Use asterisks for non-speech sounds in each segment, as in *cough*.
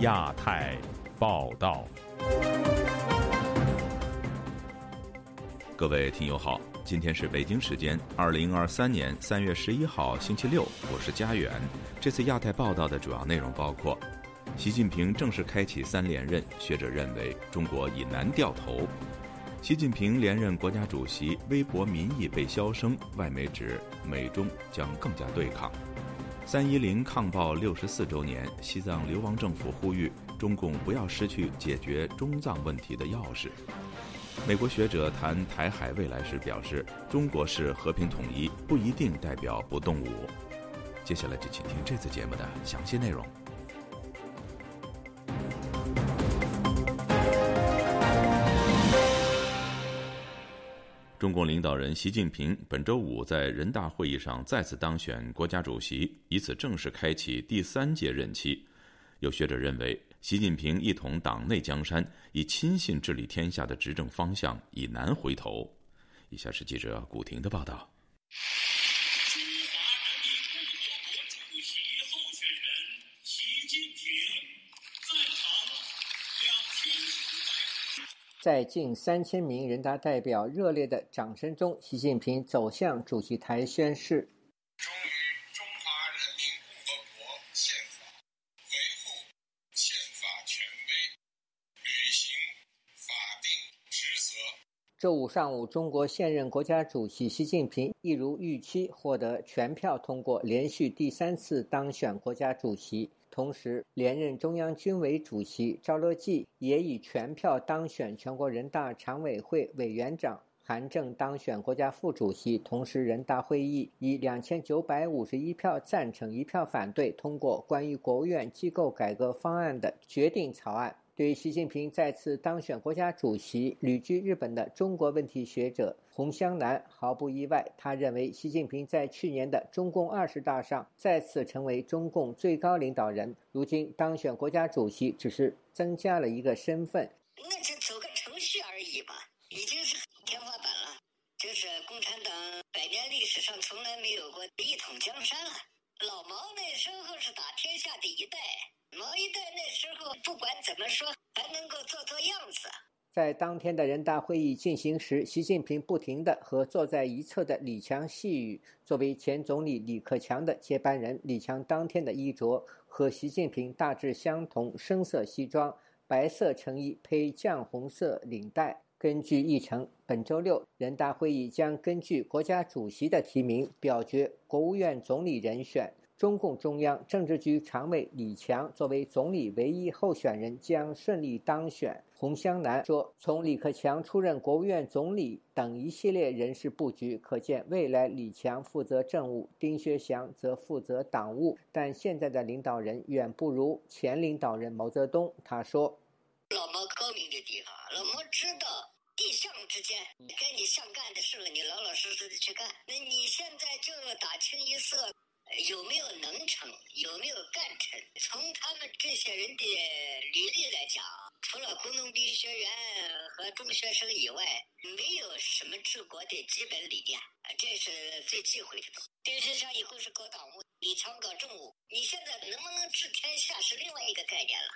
亚太报道，各位听友好，今天是北京时间二零二三年三月十一号星期六，我是佳远。这次亚太报道的主要内容包括：习近平正式开启三连任，学者认为中国已难掉头；习近平连任国家主席，微博民意被消声，外媒指美中将更加对抗。三一零抗暴六十四周年，西藏流亡政府呼吁中共不要失去解决中藏问题的钥匙。美国学者谈台海未来时表示，中国式和平统一不一定代表不动武。接下来就请听这次节目的详细内容。中共领导人习近平本周五在人大会议上再次当选国家主席，以此正式开启第三届任期。有学者认为，习近平一统党内江山，以亲信治理天下的执政方向已难回头。以下是记者古婷的报道。在近三千名人大代表热烈的掌声中，习近平走向主席台宣誓。忠于中华人民共和国宪法，维护宪法权威，履行法定职责。周五上午，中国现任国家主席习近平一如预期获得全票通过，连续第三次当选国家主席。同时，连任中央军委主席赵乐际也以全票当选全国人大常委会委员长，韩正当选国家副主席。同时，人大会议以两千九百五十一票赞成、一票反对通过关于国务院机构改革方案的决定草案。对习近平再次当选国家主席，旅居日本的中国问题学者洪湘南毫不意外。他认为，习近平在去年的中共二十大上再次成为中共最高领导人，如今当选国家主席只是增加了一个身份。那就走个程序而已吧，已经是天花板了。就是共产党百年历史上从来没有过一统江山了。老毛那时候是打天下第一代。毛一代那时候，不管怎么说，还能够做做样子。在当天的人大会议进行时，习近平不停地和坐在一侧的李强细语。作为前总理李克强的接班人，李强当天的衣着和习近平大致相同：深色西装、白色衬衣配绛红色领带。根据议程，本周六人大会议将根据国家主席的提名表决国务院总理人选。中共中央政治局常委李强作为总理唯一候选人将顺利当选。洪湘南说：“从李克强出任国务院总理等一系列人事布局可见，未来李强负责政务，丁薛祥则负责党务。但现在的领导人远不如前领导人毛泽东。”他说：“老毛高明的地方，老毛知道之间该你想干的事了，你老老实实的去干。那你现在就要打清一色。”有没有能成？有没有干成？从他们这些人的履历来讲，除了工农兵学员和中学生以外，没有什么治国的基本理念，这是最忌讳的。丁薛祥以后是搞党务，李强搞政务，你现在能不能治天下是另外一个概念了。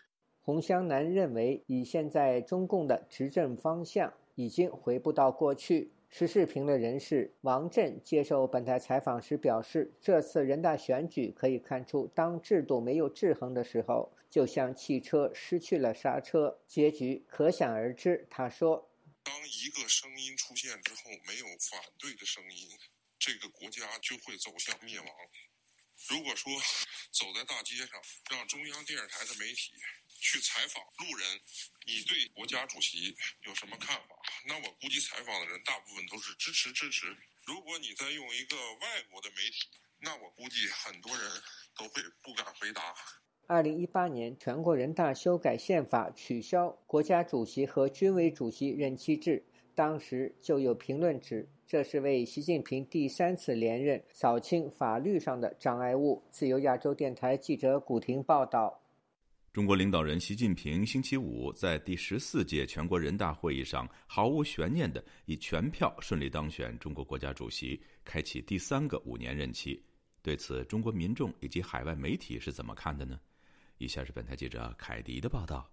洪湘南认为，以现在中共的执政方向，已经回不到过去。时事评论人士王震接受本台采访时表示：“这次人大选举可以看出，当制度没有制衡的时候，就像汽车失去了刹车，结局可想而知。”他说：“当一个声音出现之后，没有反对的声音，这个国家就会走向灭亡。如果说走在大街上，让中央电视台的媒体去采访路人，你对国家主席有什么看法？”那我估计采访的人大部分都是支持支持。如果你再用一个外国的媒体，那我估计很多人都会不敢回答。二零一八年，全国人大修改宪法，取消国家主席和军委主席任期制。当时就有评论指，这是为习近平第三次连任扫清法律上的障碍物。自由亚洲电台记者古婷报道。中国领导人习近平星期五在第十四届全国人大会议上毫无悬念地以全票顺利当选中国国家主席，开启第三个五年任期。对此，中国民众以及海外媒体是怎么看的呢？以下是本台记者凯迪的报道。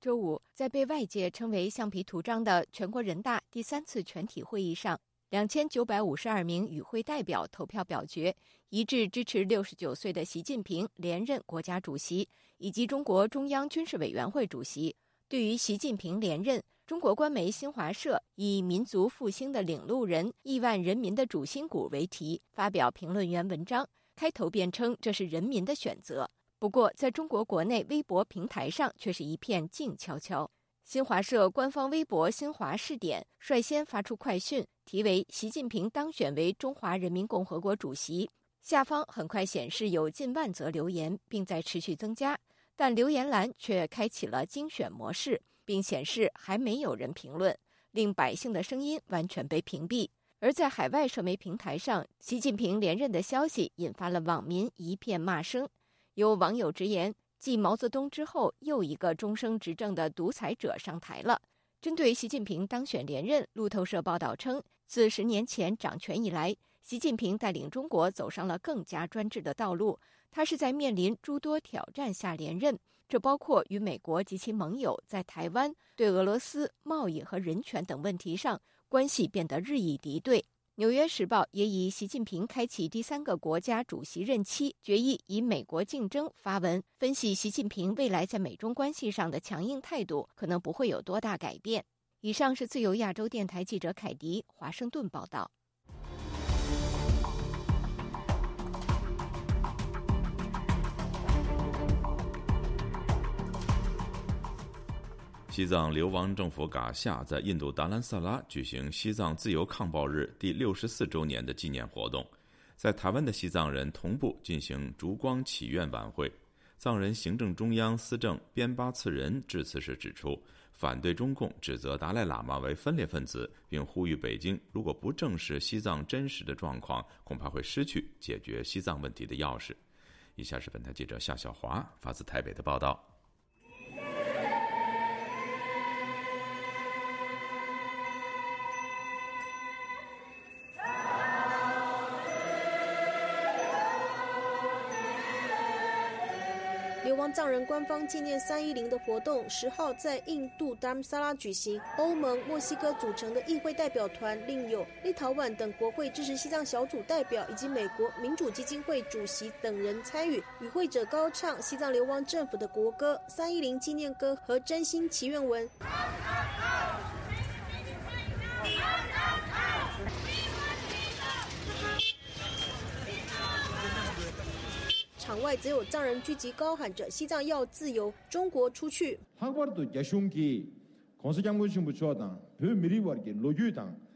周五，在被外界称为“橡皮图章”的全国人大第三次全体会议上，两千九百五十二名与会代表投票表决，一致支持六十九岁的习近平连任国家主席以及中国中央军事委员会主席。对于习近平连任，中国官媒新华社以“民族复兴的领路人，亿万人民的主心骨”为题发表评论员文章，开头便称这是人民的选择。不过，在中国国内微博平台上却是一片静悄悄。新华社官方微博“新华试点”率先发出快讯，题为“习近平当选为中华人民共和国主席”。下方很快显示有近万则留言，并在持续增加，但留言栏却开启了精选模式，并显示还没有人评论，令百姓的声音完全被屏蔽。而在海外社媒平台上，习近平连任的消息引发了网民一片骂声。有网友直言，继毛泽东之后，又一个终生执政的独裁者上台了。针对习近平当选连任，路透社报道称，自十年前掌权以来，习近平带领中国走上了更加专制的道路。他是在面临诸多挑战下连任，这包括与美国及其盟友在台湾、对俄罗斯贸易和人权等问题上关系变得日益敌对。《纽约时报》也以习近平开启第三个国家主席任期，决议以美国竞争发文，分析习近平未来在美中关系上的强硬态度可能不会有多大改变。以上是自由亚洲电台记者凯迪华盛顿报道。西藏流亡政府噶夏在印度达兰萨拉举行西藏自由抗暴日第六十四周年的纪念活动，在台湾的西藏人同步进行烛光祈愿晚会。藏人行政中央司政边巴次仁致辞时指出，反对中共指责达赖喇嘛为分裂分子，并呼吁北京如果不正视西藏真实的状况，恐怕会失去解决西藏问题的钥匙。以下是本台记者夏小华发自台北的报道。流亡藏人官方纪念三一零的活动，十号在印度达姆萨拉举行。欧盟、墨西哥组成的议会代表团，另有立陶宛等国会支持西藏小组代表，以及美国民主基金会主席等人参与。与会者高唱西藏流亡政府的国歌、三一零纪念歌和真心祈愿文。外只有藏人聚集，高喊着“西藏要自由，中国出去”。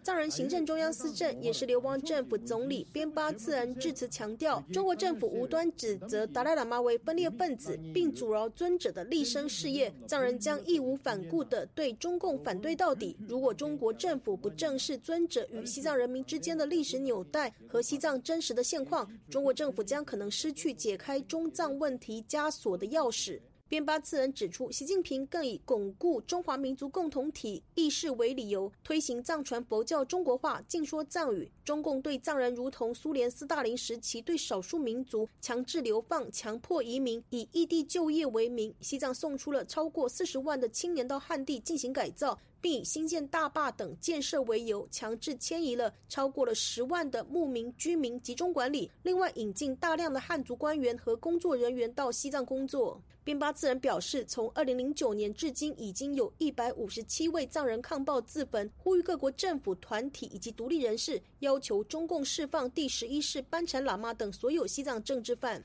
藏人行政中央司政也是流亡政府总理边巴次仁致辞强调，中国政府无端指责达赖喇嘛为分裂分子，并阻挠尊者的立身事业。藏人将义无反顾地对中共反对到底。如果中国政府不正视尊者与西藏人民之间的历史纽带和西藏真实的现况，中国政府将可能失去解开中藏问题枷锁的钥匙。边巴次仁指出，习近平更以巩固中华民族共同体意识为理由，推行藏传佛教中国化，禁说藏语。中共对藏人如同苏联斯大林时期对少数民族强制流放、强迫移民，以异地就业为名，西藏送出了超过四十万的青年到汉地进行改造。并以新建大坝等建设为由，强制迁移了超过了十万的牧民居民集中管理。另外，引进大量的汉族官员和工作人员到西藏工作。边巴自然表示，从二零零九年至今，已经有一百五十七位藏人抗暴自焚，呼吁各国政府、团体以及独立人士要求中共释放第十一世班禅喇嘛等所有西藏政治犯。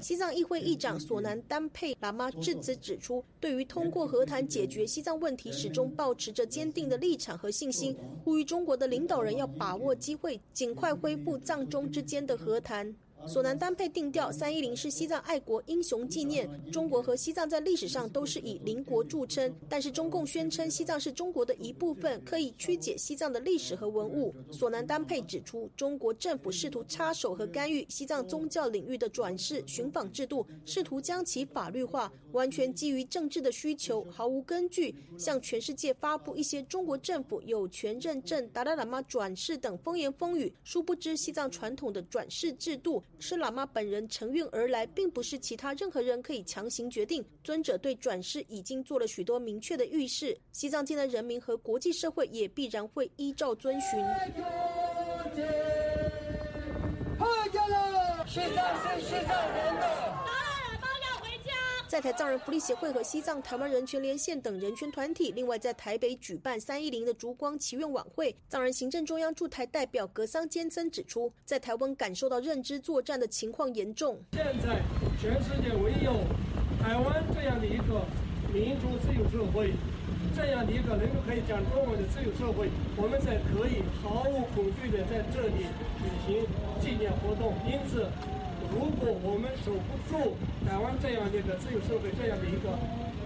西藏议会议长索南丹佩喇嘛至此指出，对于通过和谈解决西藏问题，始终保持着坚定的立场和信心，呼吁中国的领导人要把握机会，尽快恢复藏中之间的和谈。索南丹佩定调，三一零是西藏爱国英雄纪念。中国和西藏在历史上都是以邻国著称，但是中共宣称西藏是中国的一部分，可以曲解西藏的历史和文物。索南丹佩指出，中国政府试图插手和干预西藏宗教领域的转世寻访制度，试图将其法律化，完全基于政治的需求，毫无根据，向全世界发布一些中国政府有权认证达赖喇嘛转世等风言风语。殊不知，西藏传统的转世制度。是喇嘛本人承运而来，并不是其他任何人可以强行决定。尊者对转世已经做了许多明确的预示，西藏境的人民和国际社会也必然会依照遵循。西藏是西藏人的。在台藏人福利协会和西藏台湾人权连线等人权团体，另外在台北举办三一零的烛光祈愿晚会。藏人行政中央驻台代表格桑坚森指出，在台湾感受到认知作战的情况严重。现在全世界唯有台湾这样的一个民主自由社会，这样的一个能够可以讲中文的自由社会，我们才可以毫无恐惧的在这里举行纪念活动。因此。如果我们守不住台湾这样的一个自由社会，这样的一个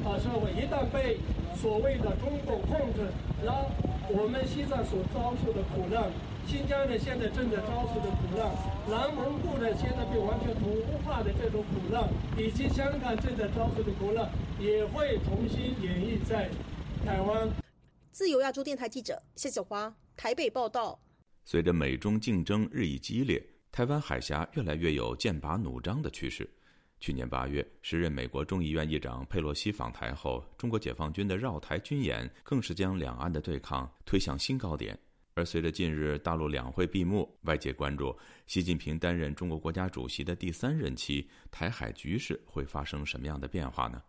啊社会，一旦被所谓的中共控制，那我们西藏所遭受的苦难，新疆人现在正在遭受的苦难，南蒙古人现在被完全同化的这种苦难，以及香港正在遭受的苦难，也会重新演绎在台湾。自由亚洲电台记者谢小华台北报道。随着美中竞争日益激烈。台湾海峡越来越有剑拔弩张的趋势。去年八月，时任美国众议院议长佩洛西访台后，中国解放军的绕台军演更是将两岸的对抗推向新高点。而随着近日大陆两会闭幕，外界关注习近平担任中国国家主席的第三任期，台海局势会发生什么样的变化呢？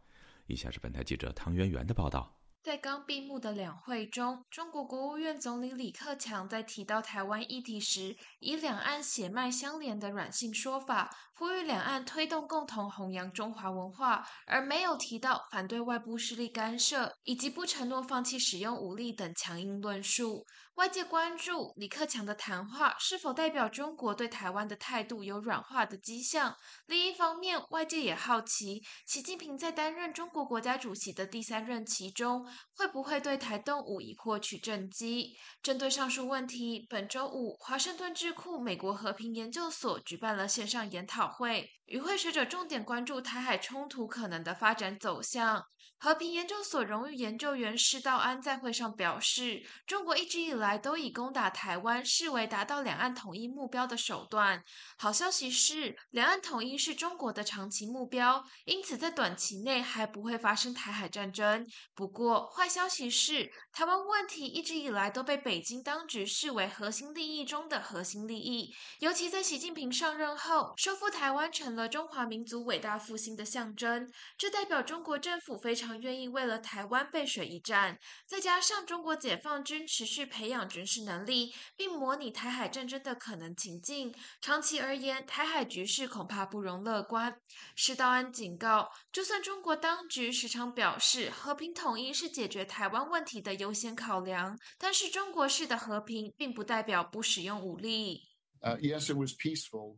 以下是本台记者唐媛媛的报道。在刚闭幕的两会中，中国国务院总理李克强在提到台湾议题时，以两岸血脉相连的软性说法，呼吁两岸推动共同弘扬中华文化，而没有提到反对外部势力干涉以及不承诺放弃使用武力等强硬论述。外界关注李克强的谈话是否代表中国对台湾的态度有软化的迹象。另一方面，外界也好奇，习近平在担任中国国家主席的第三任期中，会不会对台动武以获取政绩？针对上述问题，本周五，华盛顿智库美国和平研究所举办了线上研讨会，与会学者重点关注台海冲突可能的发展走向。和平研究所荣誉研究员施道安在会上表示，中国一直以来都以攻打台湾视为达到两岸统一目标的手段。好消息是，两岸统一是中国的长期目标，因此在短期内还不会发生台海战争。不过，坏消息是，台湾问题一直以来都被北京当局视为核心利益中的核心利益，尤其在习近平上任后，收复台湾成了中华民族伟大复兴的象征。这代表中国政府非常。愿意为了台湾背水一战，再加上中国解放军持续培养军事能力，并模拟台海战争的可能情境，长期而言，台海局势恐怕不容乐观。施道安警告，就算中国当局时常表示和平统一是解决台湾问题的优先考量，但是中国式的和平并不代表不使用武力。呃，Yes, it was peaceful。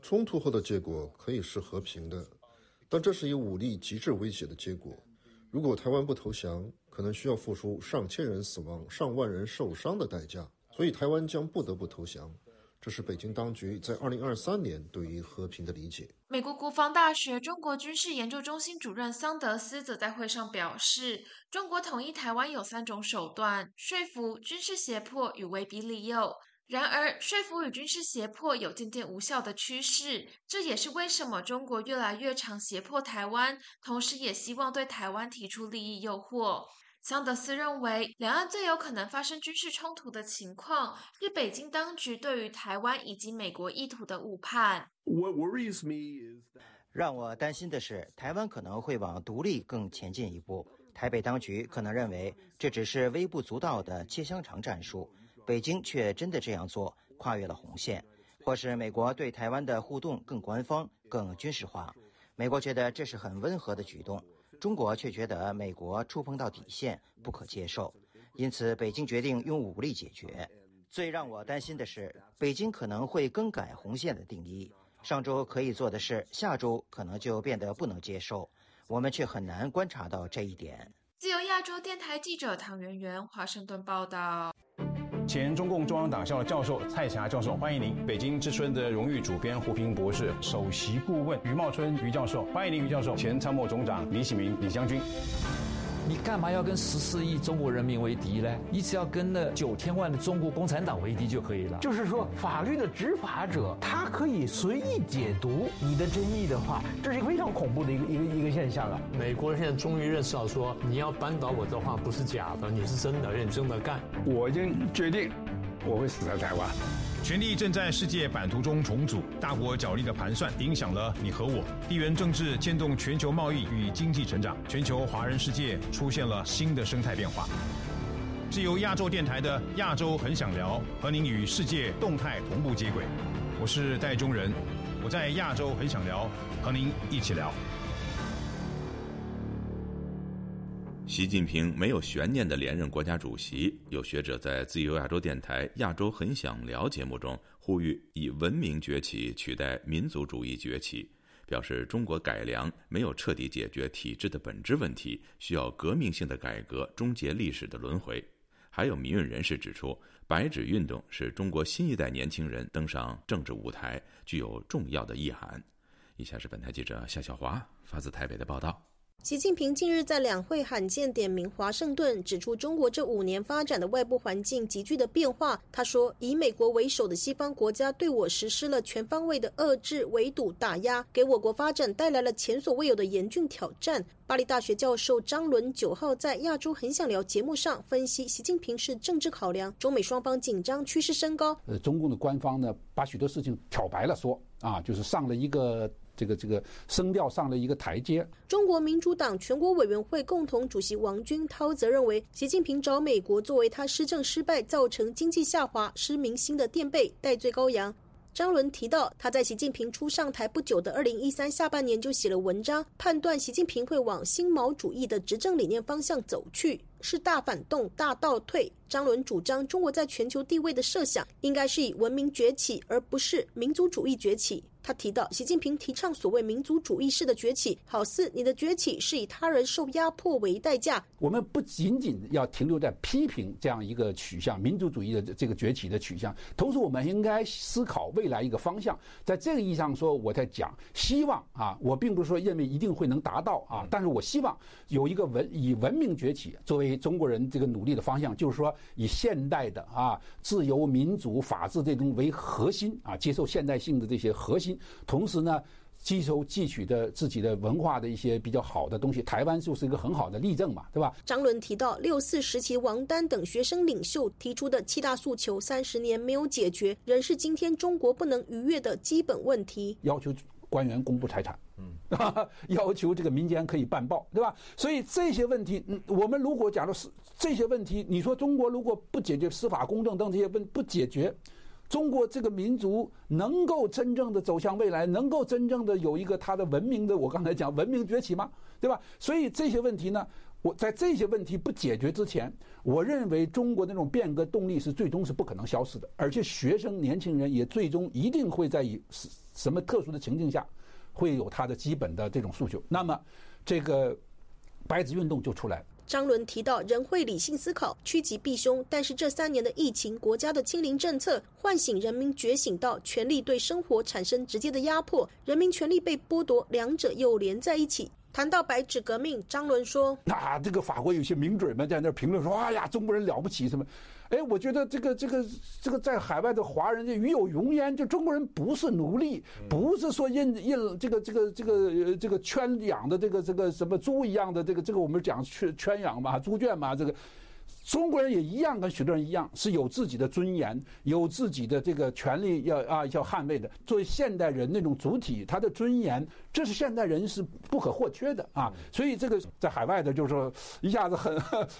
冲突后的结果可以是和平的，但这是以武力极致威胁的结果。如果台湾不投降，可能需要付出上千人死亡、上万人受伤的代价，所以台湾将不得不投降。这是北京当局在二零二三年对于和平的理解。美国国防大学中国军事研究中心主任桑德斯则在会上表示，中国统一台湾有三种手段：说服、军事胁迫与威逼利诱。然而，说服与军事胁迫有渐渐无效的趋势，这也是为什么中国越来越常胁迫台湾，同时也希望对台湾提出利益诱惑。桑德斯认为，两岸最有可能发生军事冲突的情况是北京当局对于台湾以及美国意图的误判。让我担心的是，台湾可能会往独立更前进一步。台北当局可能认为这只是微不足道的切香肠战术。北京却真的这样做，跨越了红线，或是美国对台湾的互动更官方、更军事化。美国觉得这是很温和的举动，中国却觉得美国触碰到底线，不可接受。因此，北京决定用武力解决。最让我担心的是，北京可能会更改红线的定义，上周可以做的事，下周可能就变得不能接受，我们却很难观察到这一点。自由亚洲电台记者唐媛媛华盛顿报道。前中共中央党校教授蔡霞教授，欢迎您；北京之春的荣誉主编胡平博士，首席顾问余茂春余教授，欢迎您余教授；前参谋总长李启明李将军。你干嘛要跟十四亿中国人民为敌呢？你只要跟那九千万的中国共产党为敌就可以了。就是说，法律的执法者他可以随意解读你的争议的话，这是一个非常恐怖的一个一个一个现象啊！美国人现在终于认识到，说你要扳倒我的话不是假的，你是真的认真的干。我已经决定，我会死在台湾。权力正在世界版图中重组，大国角力的盘算影响了你和我。地缘政治牵动全球贸易与经济成长，全球华人世界出现了新的生态变化。是由亚洲电台的《亚洲很想聊》和您与世界动态同步接轨。我是戴中仁，我在亚洲很想聊，和您一起聊。习近平没有悬念的连任国家主席，有学者在自由亚洲电台《亚洲很想聊》节目中呼吁以文明崛起取代民族主义崛起，表示中国改良没有彻底解决体制的本质问题，需要革命性的改革终结历史的轮回。还有民运人士指出，白纸运动是中国新一代年轻人登上政治舞台具有重要的意涵。以下是本台记者夏小华发自台北的报道。习近平近日在两会罕见点名华盛顿，指出中国这五年发展的外部环境急剧的变化。他说，以美国为首的西方国家对我实施了全方位的遏制、围堵、打压，给我国发展带来了前所未有的严峻挑战。巴黎大学教授张伦九号在《亚洲很想聊》节目上分析，习近平是政治考量，中美双方紧张趋势升高。呃，中共的官方呢，把许多事情挑白了说啊，就是上了一个。这个这个声调上了一个台阶。中国民主党全国委员会共同主席王军涛则认为，习近平找美国作为他施政失败造成经济下滑失民心的垫背，代罪羔羊。张伦提到，他在习近平初上台不久的二零一三下半年就写了文章，判断习近平会往新毛主义的执政理念方向走去，是大反动、大倒退。张伦主张，中国在全球地位的设想应该是以文明崛起，而不是民族主义崛起。他提到，习近平提倡所谓民族主义式的崛起，好似你的崛起是以他人受压迫为代价。我们不仅仅要停留在批评这样一个取向，民族主义的这个崛起的取向，同时我们应该思考未来一个方向。在这个意义上说，我在讲希望啊，我并不是说认为一定会能达到啊，但是我希望有一个文以文明崛起作为中国人这个努力的方向，就是说以现代的啊自由、民主、法治这种为核心啊，接受现代性的这些核心。同时呢，吸收汲取的自己的文化的一些比较好的东西，台湾就是一个很好的例证嘛，对吧？张伦提到，六四时期王丹等学生领袖提出的七大诉求，三十年没有解决，仍是今天中国不能逾越的基本问题。要求官员公布财产，嗯，*laughs* 要求这个民间可以办报，对吧？所以这些问题，嗯，我们如果假如是这些问题，你说中国如果不解决司法公正等这些问不解决。中国这个民族能够真正的走向未来，能够真正的有一个它的文明的，我刚才讲文明崛起吗？对吧？所以这些问题呢，我在这些问题不解决之前，我认为中国那种变革动力是最终是不可能消失的，而且学生年轻人也最终一定会在以什么特殊的情境下，会有他的基本的这种诉求。那么，这个白纸运动就出来了。张伦提到，人会理性思考，趋吉避凶。但是这三年的疫情，国家的清零政策，唤醒人民觉醒到权力对生活产生直接的压迫，人民权利被剥夺，两者又连在一起。谈到白纸革命，张伦说：“那这个法国有些名嘴们在那评论说，哎呀，中国人了不起什么？哎，我觉得这个这个这个在海外的华人就与有荣焉，就中国人不是奴隶，不是说印印这个这个这个这个圈养的这个这个什么猪一样的这个这个我们讲圈圈养嘛，猪圈嘛，这个。”中国人也一样，跟许多人一样，是有自己的尊严，有自己的这个权利要啊要捍卫的。作为现代人那种主体，他的尊严，这是现代人是不可或缺的啊。所以这个在海外的，就是说 *laughs* 一下子很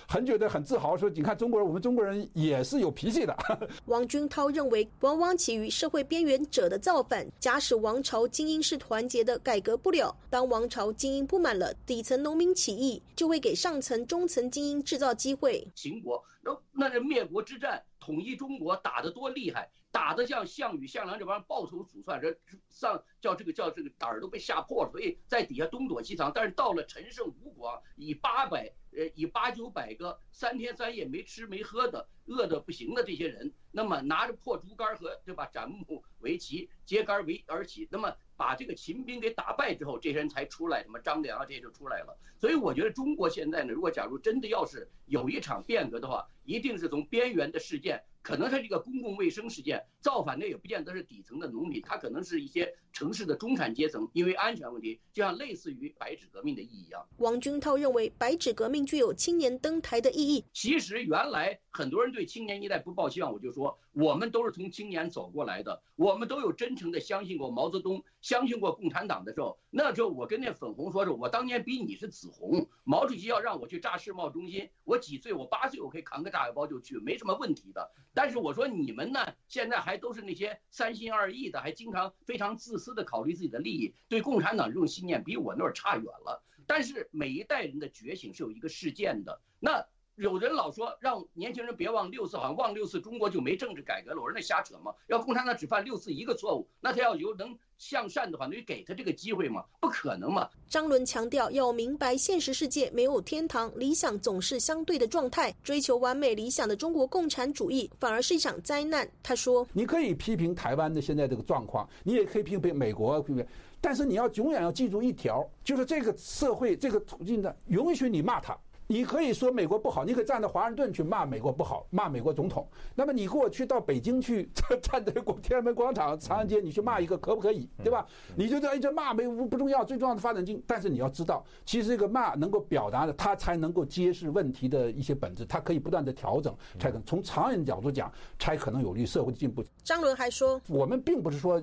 很觉得很自豪，说你看中国人，我们中国人也是有脾气的。*laughs* 王军涛认为，往往起于社会边缘者的造反，假使王朝精英是团结的，改革不了；当王朝精英不满了，底层农民起义就会给上层中层精英制造机会。秦国那那这灭国之战，统一中国打得多厉害，打得像项羽、项梁这帮人抱头鼠窜，这上叫这个叫这个胆儿都被吓破了，所以在底下东躲西藏。但是到了陈胜吴广，以八百呃以八九百个三天三夜没吃没喝的饿得不行的这些人，那么拿着破竹竿和对吧斩木为旗，揭竿为而起，那么。把这个秦兵给打败之后，这些人才出来，什么张良啊这些就出来了。所以我觉得中国现在呢，如果假如真的要是有一场变革的话，一定是从边缘的事件。可能是这个公共卫生事件，造反的也不见得是底层的农民，他可能是一些城市的中产阶层，因为安全问题，就像类似于白纸革命的意义一样。王军涛认为，白纸革命具有青年登台的意义。其实原来很多人对青年一代不抱希望，我就说，我们都是从青年走过来的，我们都有真诚的相信过毛泽东，相信过共产党的时候，那时候我跟那粉红说说，我当年比你是紫红，毛主席要让我去炸世贸中心，我几岁？我八岁，我可以扛个炸药包就去，没什么问题的。但是我说你们呢，现在还都是那些三心二意的，还经常非常自私的考虑自己的利益，对共产党这种信念比我那儿差远了。但是每一代人的觉醒是有一个事件的。那有人老说让年轻人别忘六四，好像忘六四中国就没政治改革了。我说那瞎扯嘛，要共产党只犯六四一个错误，那他要有能。向善的话，你给他这个机会嘛？不可能嘛！张伦强调，要明白现实世界没有天堂，理想总是相对的状态。追求完美理想的中国共产主义，反而是一场灾难。他说：“你可以批评台湾的现在这个状况，你也可以批评美国，批评，但是你要永远要记住一条，就是这个社会这个途径的允许你骂他。”你可以说美国不好，你可以站在华盛顿去骂美国不好，骂美国总统。那么你给我去到北京去，站在国天安门广场、长安街，你去骂一个可不可以？对吧？你就这一直骂没不重要，最重要的发展经。但是你要知道，其实这个骂能够表达的，它才能够揭示问题的一些本质，它可以不断的调整，才能从长远角度讲，才可能有利社会的进步。张伦还说，我们并不是说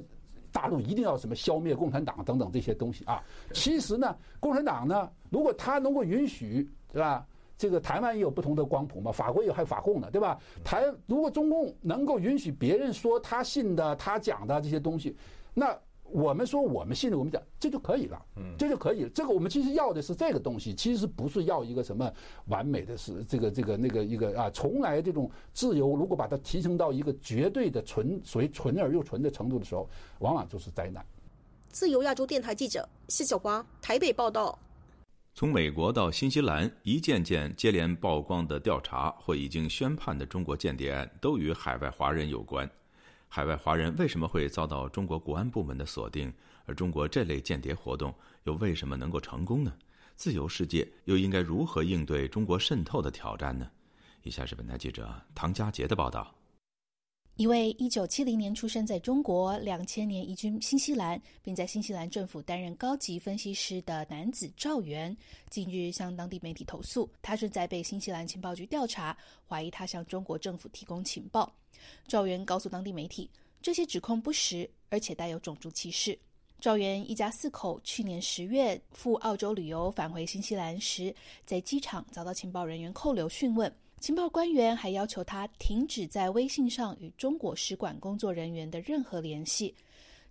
大陆一定要什么消灭共产党等等这些东西啊。其实呢，共产党呢，如果他能够允许。对吧？这个台湾也有不同的光谱嘛，法国也还法共呢，对吧？台如果中共能够允许别人说他信的、他讲的这些东西，那我们说我们信的，我们讲这就可以了，嗯，这就可以了。这个我们其实要的是这个东西，其实不是要一个什么完美的是这个这个那个一个啊，从来这种自由，如果把它提升到一个绝对的纯属于纯而又纯的程度的时候，往往就是灾难。自由亚洲电台记者谢小华台北报道。从美国到新西兰，一件件接连曝光的调查或已经宣判的中国间谍案，都与海外华人有关。海外华人为什么会遭到中国国安部门的锁定？而中国这类间谍活动又为什么能够成功呢？自由世界又应该如何应对中国渗透的挑战呢？以下是本台记者唐佳杰的报道。一位一九七零年出生在中国、两千年移居新西兰，并在新西兰政府担任高级分析师的男子赵源，近日向当地媒体投诉，他正在被新西兰情报局调查，怀疑他向中国政府提供情报。赵源告诉当地媒体，这些指控不实，而且带有种族歧视。赵源一家四口去年十月赴澳洲旅游，返回新西兰时，在机场遭到情报人员扣留讯问。情报官员还要求他停止在微信上与中国使馆工作人员的任何联系。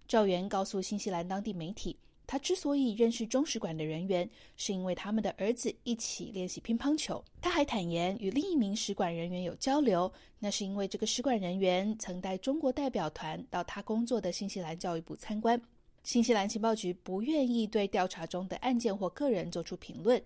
赵源告诉新西兰当地媒体，他之所以认识中使馆的人员，是因为他们的儿子一起练习乒乓球。他还坦言与另一名使馆人员有交流，那是因为这个使馆人员曾带中国代表团到他工作的新西兰教育部参观。新西兰情报局不愿意对调查中的案件或个人做出评论。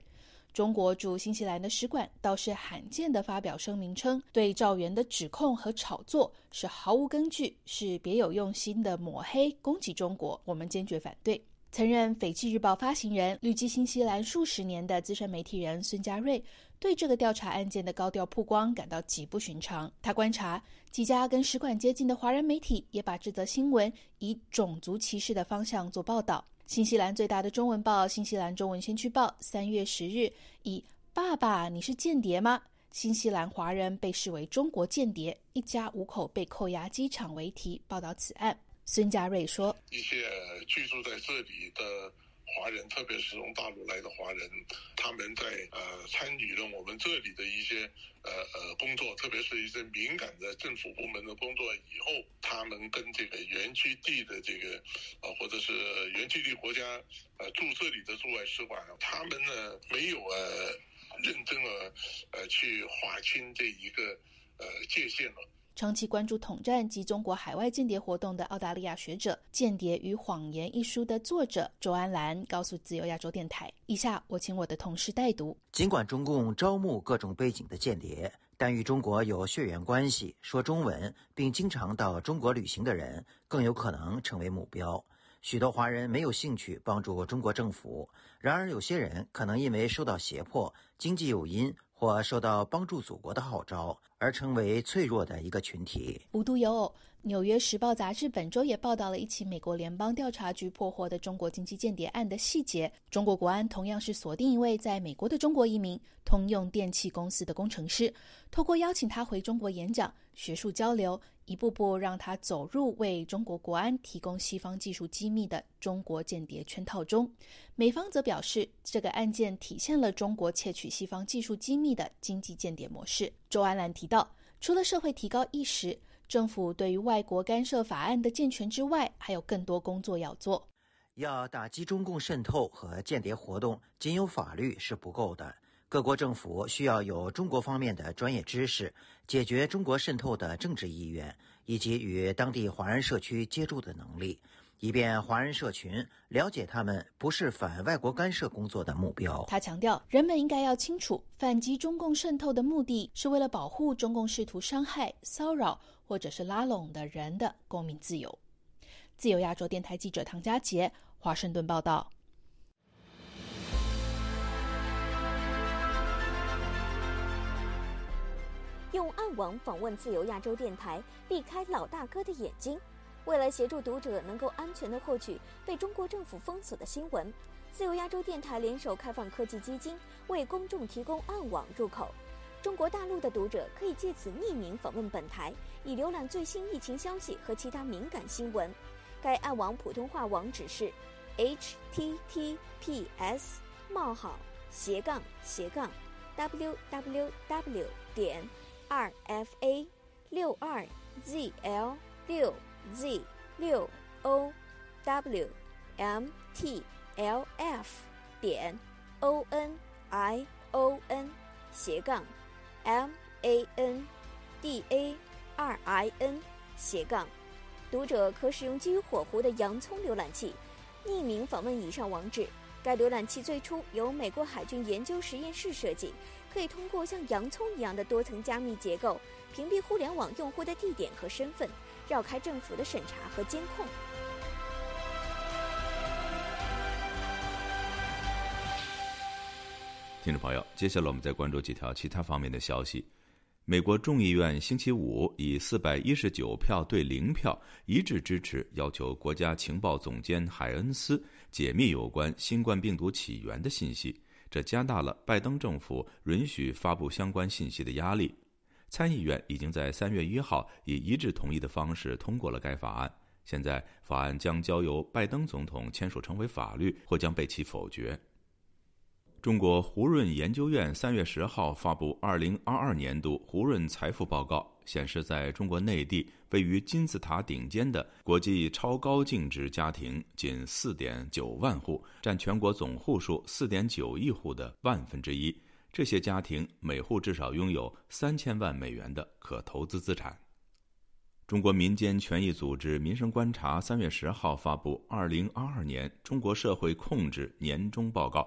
中国驻新西兰的使馆倒是罕见的发表声明称，对赵源的指控和炒作是毫无根据，是别有用心的抹黑攻击中国，我们坚决反对。曾任《斐济日报》发行人、旅居新西兰数十年的资深媒体人孙家瑞，对这个调查案件的高调曝光感到极不寻常。他观察几家跟使馆接近的华人媒体，也把这则新闻以种族歧视的方向做报道。新西兰最大的中文报《新西兰中文先驱报》三月十日以“爸爸，你是间谍吗？新西兰华人被视为中国间谍，一家五口被扣押机场”为题报道此案。孙家瑞说：“一些居住在这里的。”华人，特别是从大陆来的华人，他们在呃参与了我们这里的一些呃呃工作，特别是一些敏感的政府部门的工作以后，他们跟这个原居地的这个呃或者是原居地国家呃驻这里的驻外使馆，他们呢没有呃认真的呃去划清这一个呃界限了。长期关注统战及中国海外间谍活动的澳大利亚学者《间谍与谎言》一书的作者周安兰告诉自由亚洲电台：“以下我请我的同事代读。尽管中共招募各种背景的间谍，但与中国有血缘关系、说中文并经常到中国旅行的人更有可能成为目标。许多华人没有兴趣帮助中国政府，然而有些人可能因为受到胁迫、经济诱因。”或受到帮助祖国的号召而成为脆弱的一个群体。无独有偶，《纽约时报》杂志本周也报道了一起美国联邦调查局破获的中国经济间谍案的细节。中国国安同样是锁定一位在美国的中国移民，通用电气公司的工程师，透过邀请他回中国演讲、学术交流。一步步让他走入为中国国安提供西方技术机密的中国间谍圈套中。美方则表示，这个案件体现了中国窃取西方技术机密的经济间谍模式。周安兰提到，除了社会提高意识，政府对于外国干涉法案的健全之外，还有更多工作要做。要打击中共渗透和间谍活动，仅有法律是不够的。各国政府需要有中国方面的专业知识，解决中国渗透的政治意愿，以及与当地华人社区接触的能力，以便华人社群了解他们不是反外国干涉工作的目标。他强调，人们应该要清楚，反击中共渗透的目的是为了保护中共试图伤害、骚扰或者是拉拢的人的公民自由。自由亚洲电台记者唐佳杰，华盛顿报道。用暗网访问自由亚洲电台，避开老大哥的眼睛。为了协助读者能够安全的获取被中国政府封锁的新闻，自由亚洲电台联手开放科技基金，为公众提供暗网入口。中国大陆的读者可以借此匿名访问本台，以浏览最新疫情消息和其他敏感新闻。该暗网普通话网址是 h t t p s 冒号斜杠斜杠 w w w 点。r f a 六二 z l 六 z 六 o w m t l f 点 o n i o n 斜杠 M A N D A R I N 斜杠，读者可使用基于火狐的洋葱浏览器，匿名访问以上网址。该浏览器最初由美国海军研究实验室设计。可以通过像洋葱一样的多层加密结构，屏蔽互联网用户的地点和身份，绕开政府的审查和监控。听众朋友，接下来我们再关注几条其他方面的消息。美国众议院星期五以四百一十九票对零票一致支持，要求国家情报总监海恩斯解密有关新冠病毒起源的信息。这加大了拜登政府允许发布相关信息的压力。参议院已经在三月一号以一致同意的方式通过了该法案。现在，法案将交由拜登总统签署成为法律，或将被其否决。中国胡润研究院三月十号发布二零二二年度胡润财富报告。显示，在中国内地位于金字塔顶尖的国际超高净值家庭仅四点九万户，占全国总户数四点九亿户的万分之一。这些家庭每户至少拥有三千万美元的可投资资产。中国民间权益组织“民生观察”三月十号发布《二零二二年中国社会控制年终报告》。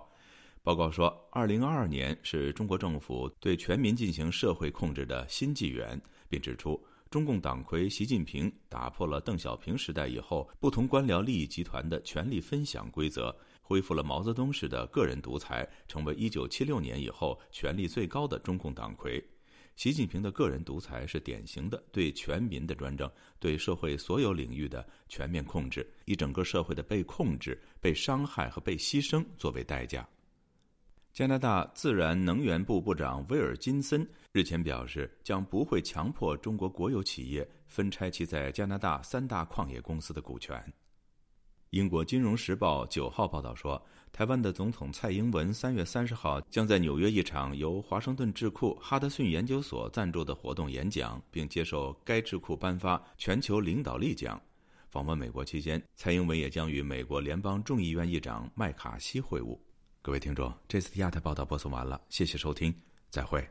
报告说，二零二二年是中国政府对全民进行社会控制的新纪元。并指出，中共党魁习近平打破了邓小平时代以后不同官僚利益集团的权力分享规则，恢复了毛泽东式的个人独裁，成为1976年以后权力最高的中共党魁。习近平的个人独裁是典型的对全民的专政，对社会所有领域的全面控制，以整个社会的被控制、被伤害和被牺牲作为代价。加拿大自然能源部部长威尔金森日前表示，将不会强迫中国国有企业分拆其在加拿大三大矿业公司的股权。英国《金融时报》九号报道说，台湾的总统蔡英文三月三十号将在纽约一场由华盛顿智库哈德逊研究所赞助的活动演讲，并接受该智库颁发全球领导力奖。访问美国期间，蔡英文也将与美国联邦众议院议长麦卡锡会晤。各位听众，这次的亚太报道播送完了，谢谢收听，再会。